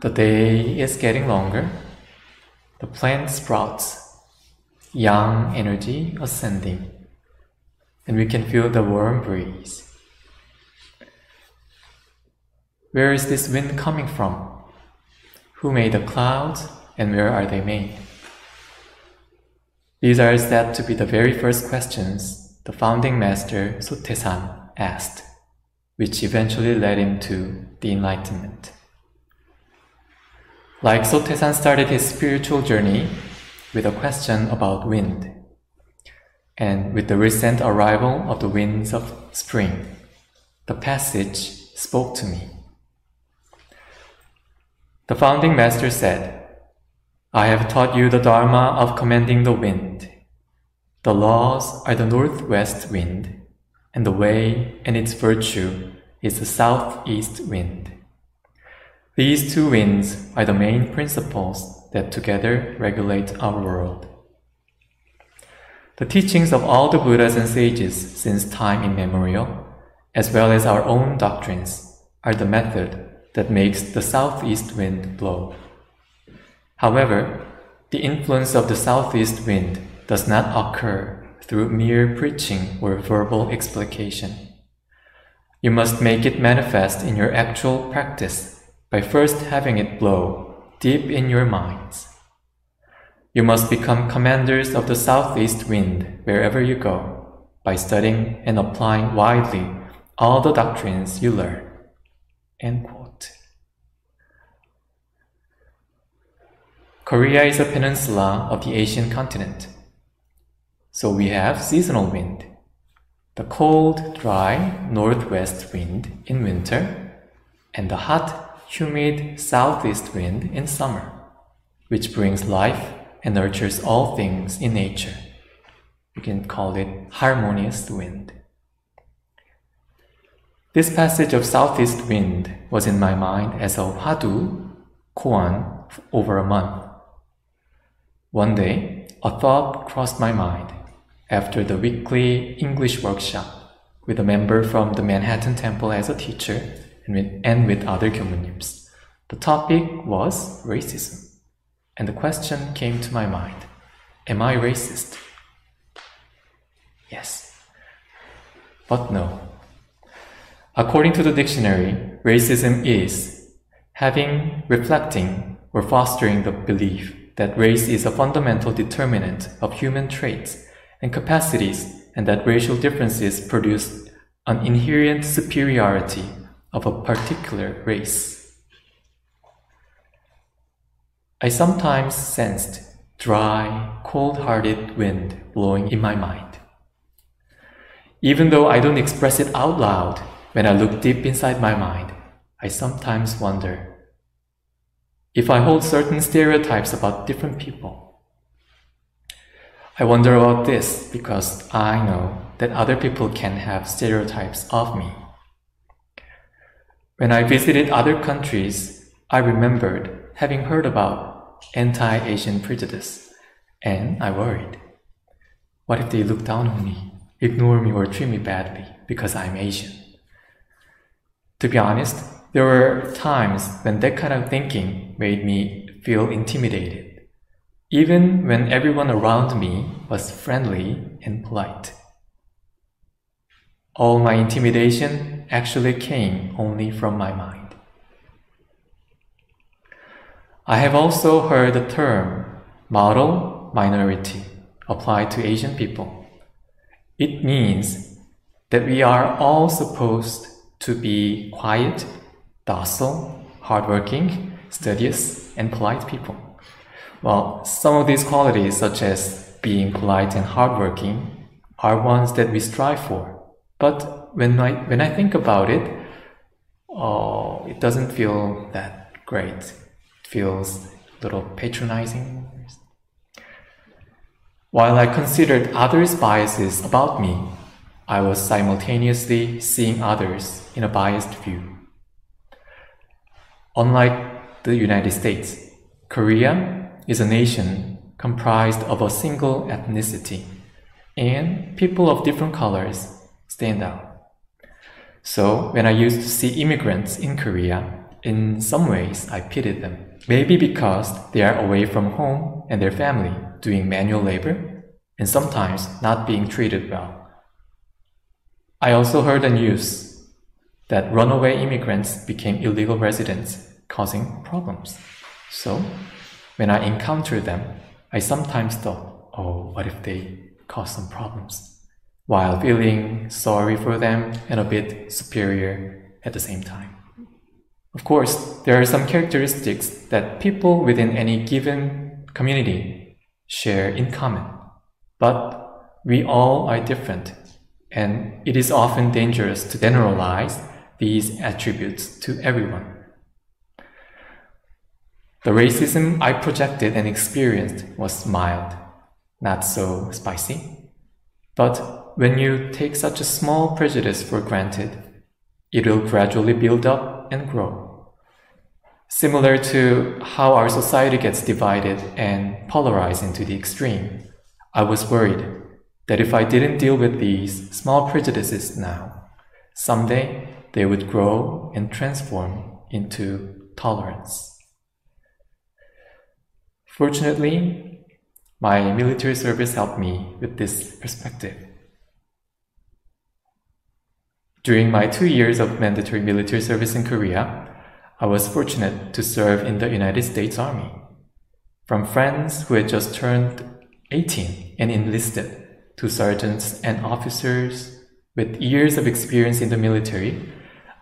The day is getting longer. The plant sprouts, young energy ascending, and we can feel the warm breeze. Where is this wind coming from? Who made the clouds and where are they made? These are said to be the very first questions the founding master Sotaesan asked, which eventually led him to the enlightenment. Like Sotaesan started his spiritual journey with a question about wind, and with the recent arrival of the winds of spring, the passage spoke to me. The founding master said, I have taught you the Dharma of commanding the wind. The laws are the northwest wind, and the way and its virtue is the southeast wind. These two winds are the main principles that together regulate our world. The teachings of all the Buddhas and sages since time immemorial, as well as our own doctrines, are the method that makes the southeast wind blow. However, the influence of the southeast wind does not occur through mere preaching or verbal explication. You must make it manifest in your actual practice by first having it blow deep in your minds. You must become commanders of the southeast wind wherever you go by studying and applying widely all the doctrines you learn. Korea is a peninsula of the Asian continent. So we have seasonal wind, the cold, dry northwest wind in winter, and the hot, humid southeast wind in summer, which brings life and nurtures all things in nature. You can call it harmonious wind. This passage of southeast wind was in my mind as a hwadu, koan, over a month. One day, a thought crossed my mind after the weekly English workshop with a member from the Manhattan Temple as a teacher and with, and with other Gyomunims. The topic was racism, and the question came to my mind Am I racist? Yes. But no. According to the dictionary, racism is having, reflecting, or fostering the belief that race is a fundamental determinant of human traits and capacities, and that racial differences produce an inherent superiority of a particular race. I sometimes sensed dry, cold hearted wind blowing in my mind. Even though I don't express it out loud, when I look deep inside my mind, I sometimes wonder if I hold certain stereotypes about different people. I wonder about this because I know that other people can have stereotypes of me. When I visited other countries, I remembered having heard about anti Asian prejudice, and I worried. What if they look down on me, ignore me, or treat me badly because I'm Asian? To be honest, there were times when that kind of thinking made me feel intimidated, even when everyone around me was friendly and polite. All my intimidation actually came only from my mind. I have also heard the term model minority applied to Asian people. It means that we are all supposed to be quiet docile, hardworking, studious, and polite people. Well, some of these qualities, such as being polite and hardworking, are ones that we strive for. But when I when I think about it, oh, it doesn't feel that great. It feels a little patronizing. While I considered others' biases about me, I was simultaneously seeing others in a biased view. Unlike the United States, Korea is a nation comprised of a single ethnicity, and people of different colors stand out. So, when I used to see immigrants in Korea, in some ways, I pitied them. Maybe because they are away from home and their family, doing manual labor, and sometimes not being treated well. I also heard the news that runaway immigrants became illegal residents, causing problems. So, when I encountered them, I sometimes thought, oh, what if they cause some problems? While feeling sorry for them and a bit superior at the same time. Of course, there are some characteristics that people within any given community share in common. But we all are different, and it is often dangerous to generalize these attributes to everyone. The racism I projected and experienced was mild, not so spicy. But when you take such a small prejudice for granted, it will gradually build up and grow. Similar to how our society gets divided and polarized into the extreme, I was worried that if I didn't deal with these small prejudices now, someday they would grow and transform into tolerance. Fortunately, my military service helped me with this perspective. During my two years of mandatory military service in Korea, I was fortunate to serve in the United States Army. From friends who had just turned 18 and enlisted to sergeants and officers with years of experience in the military,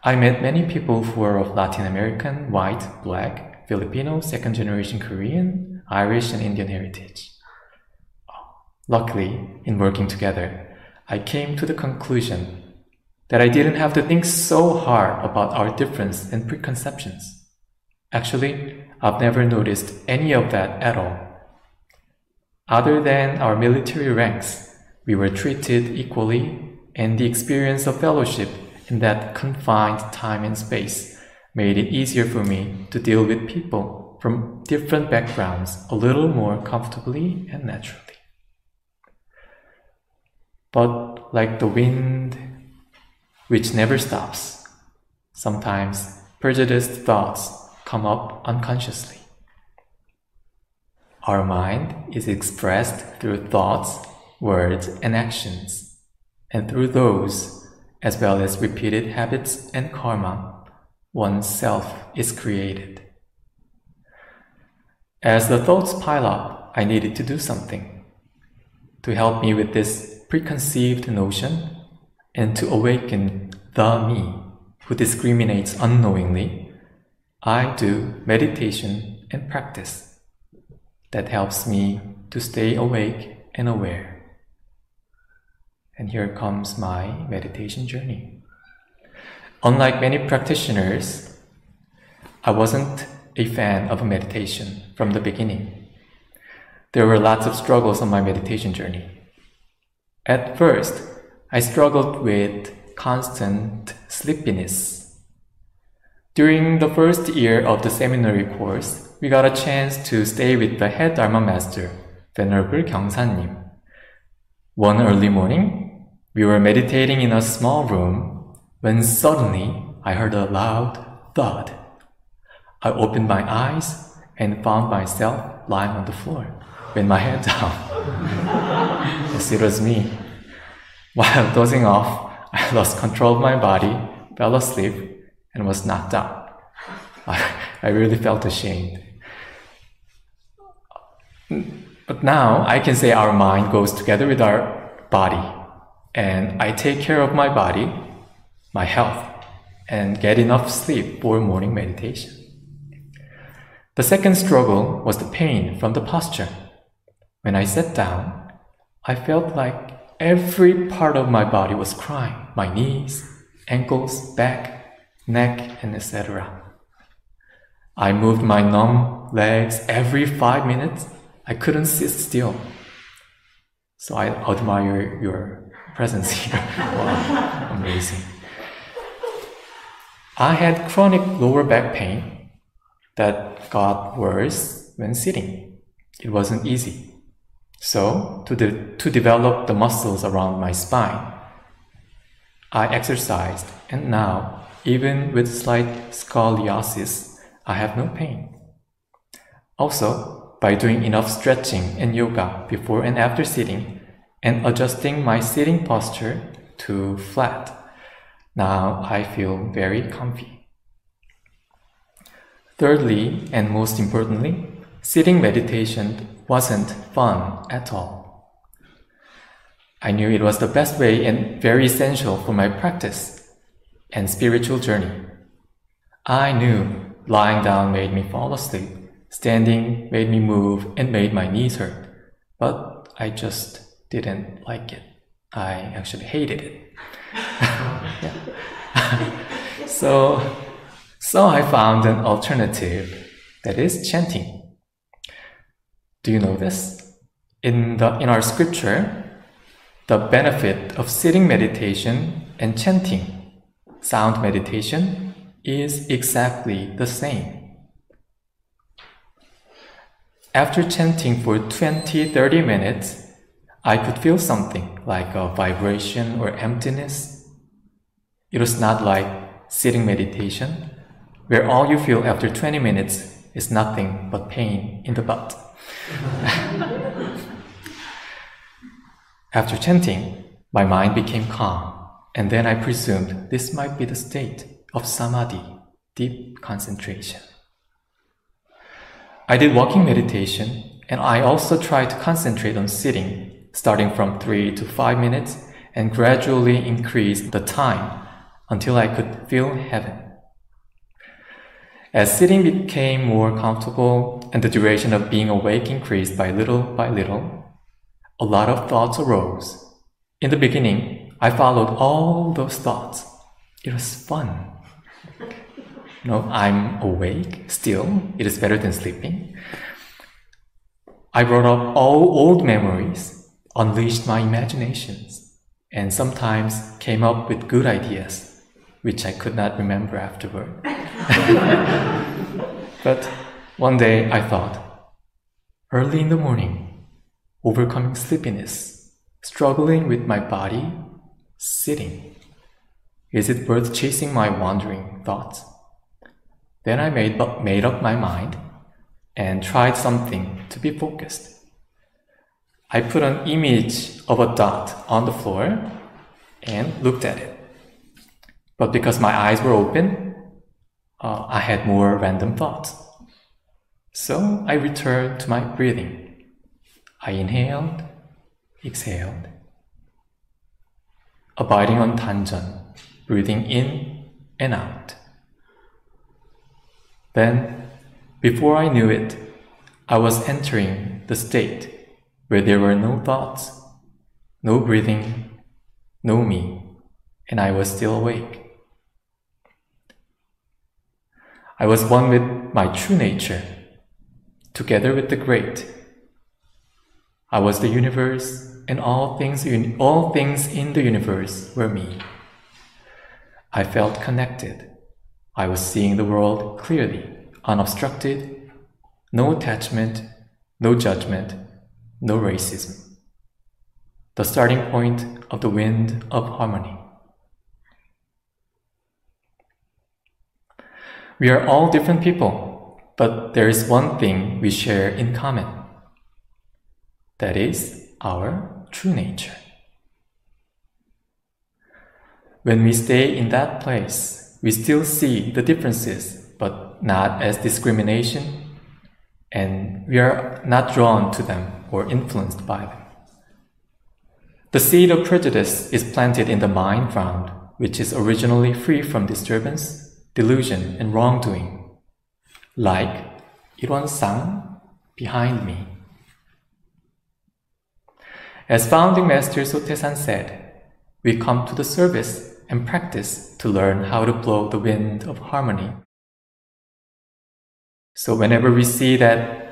I met many people who were of Latin American, white, black, Filipino, second generation Korean, Irish and Indian heritage. Luckily, in working together, I came to the conclusion that I didn't have to think so hard about our difference and preconceptions. Actually, I've never noticed any of that at all. Other than our military ranks, we were treated equally, and the experience of fellowship in that confined time and space made it easier for me to deal with people from different backgrounds a little more comfortably and naturally. But like the wind, which never stops, sometimes prejudiced thoughts come up unconsciously. Our mind is expressed through thoughts, words, and actions, and through those, as well as repeated habits and karma, one's self is created. As the thoughts pile up, I needed to do something to help me with this preconceived notion and to awaken the me who discriminates unknowingly. I do meditation and practice that helps me to stay awake and aware. And here comes my meditation journey. Unlike many practitioners, I wasn't a fan of meditation from the beginning. There were lots of struggles on my meditation journey. At first, I struggled with constant sleepiness. During the first year of the seminary course, we got a chance to stay with the head Dharma master, Venerable Kyungsan One early morning, we were meditating in a small room when suddenly I heard a loud thud I opened my eyes and found myself lying on the floor with my head down. yes, it was me. While dozing off, I lost control of my body, fell asleep, and was knocked out. I, really felt ashamed. But now I can say our mind goes together with our body, and I take care of my body, my health, and get enough sleep for morning meditation. The second struggle was the pain from the posture. When I sat down, I felt like every part of my body was crying my knees, ankles, back, neck, and etc. I moved my numb legs every five minutes. I couldn't sit still. So I admire your presence here. wow, amazing. I had chronic lower back pain that got worse when sitting. It wasn't easy. So, to, de- to develop the muscles around my spine, I exercised, and now even with slight scoliosis, I have no pain. Also, by doing enough stretching and yoga before and after sitting and adjusting my sitting posture to flat, now I feel very comfy. Thirdly, and most importantly, sitting meditation wasn't fun at all. I knew it was the best way and very essential for my practice and spiritual journey. I knew lying down made me fall asleep, standing made me move and made my knees hurt, but I just didn't like it. I actually hated it. so, so I found an alternative that is chanting. Do you know this? In the in our scripture, the benefit of sitting meditation and chanting, sound meditation, is exactly the same. After chanting for 20 30 minutes, I could feel something like a vibration or emptiness. It was not like sitting meditation, where all you feel after 20 minutes is nothing but pain in the butt. after chanting, my mind became calm, and then I presumed this might be the state of samadhi, deep concentration. I did walking meditation, and I also tried to concentrate on sitting starting from three to five minutes, and gradually increased the time until I could feel heaven. As sitting became more comfortable and the duration of being awake increased by little by little, a lot of thoughts arose. In the beginning, I followed all those thoughts. It was fun. Know, I'm awake still. It is better than sleeping. I brought up all old memories unleashed my imaginations, and sometimes came up with good ideas, which I could not remember afterward. but one day I thought, early in the morning, overcoming sleepiness, struggling with my body, sitting. Is it worth chasing my wandering thoughts? Then I made, made up my mind and tried something to be focused. I put an image of a dot on the floor and looked at it. But because my eyes were open, uh, I had more random thoughts. So I returned to my breathing. I inhaled, exhaled, abiding on Danjeon, breathing in and out. Then, before I knew it, I was entering the state where there were no thoughts, no breathing, no me, and I was still awake. I was one with my true nature, together with the great. I was the universe, and all things, all things in the universe were me. I felt connected. I was seeing the world clearly, unobstructed, no attachment, no judgment, no racism. The starting point of the wind of harmony. We are all different people, but there is one thing we share in common. That is our true nature. When we stay in that place, we still see the differences, but not as discrimination and we are not drawn to them or influenced by them. The seed of prejudice is planted in the mind ground, which is originally free from disturbance, delusion, and wrongdoing, like Irwonsang behind me. As founding master Sotaesan said, we come to the service and practice to learn how to blow the wind of harmony so whenever we see that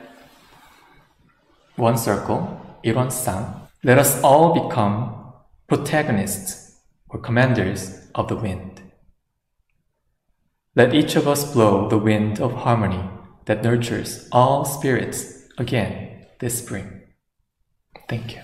one circle, Irwonsang, let us all become protagonists or commanders of the wind. Let each of us blow the wind of harmony that nurtures all spirits again this spring. Thank you.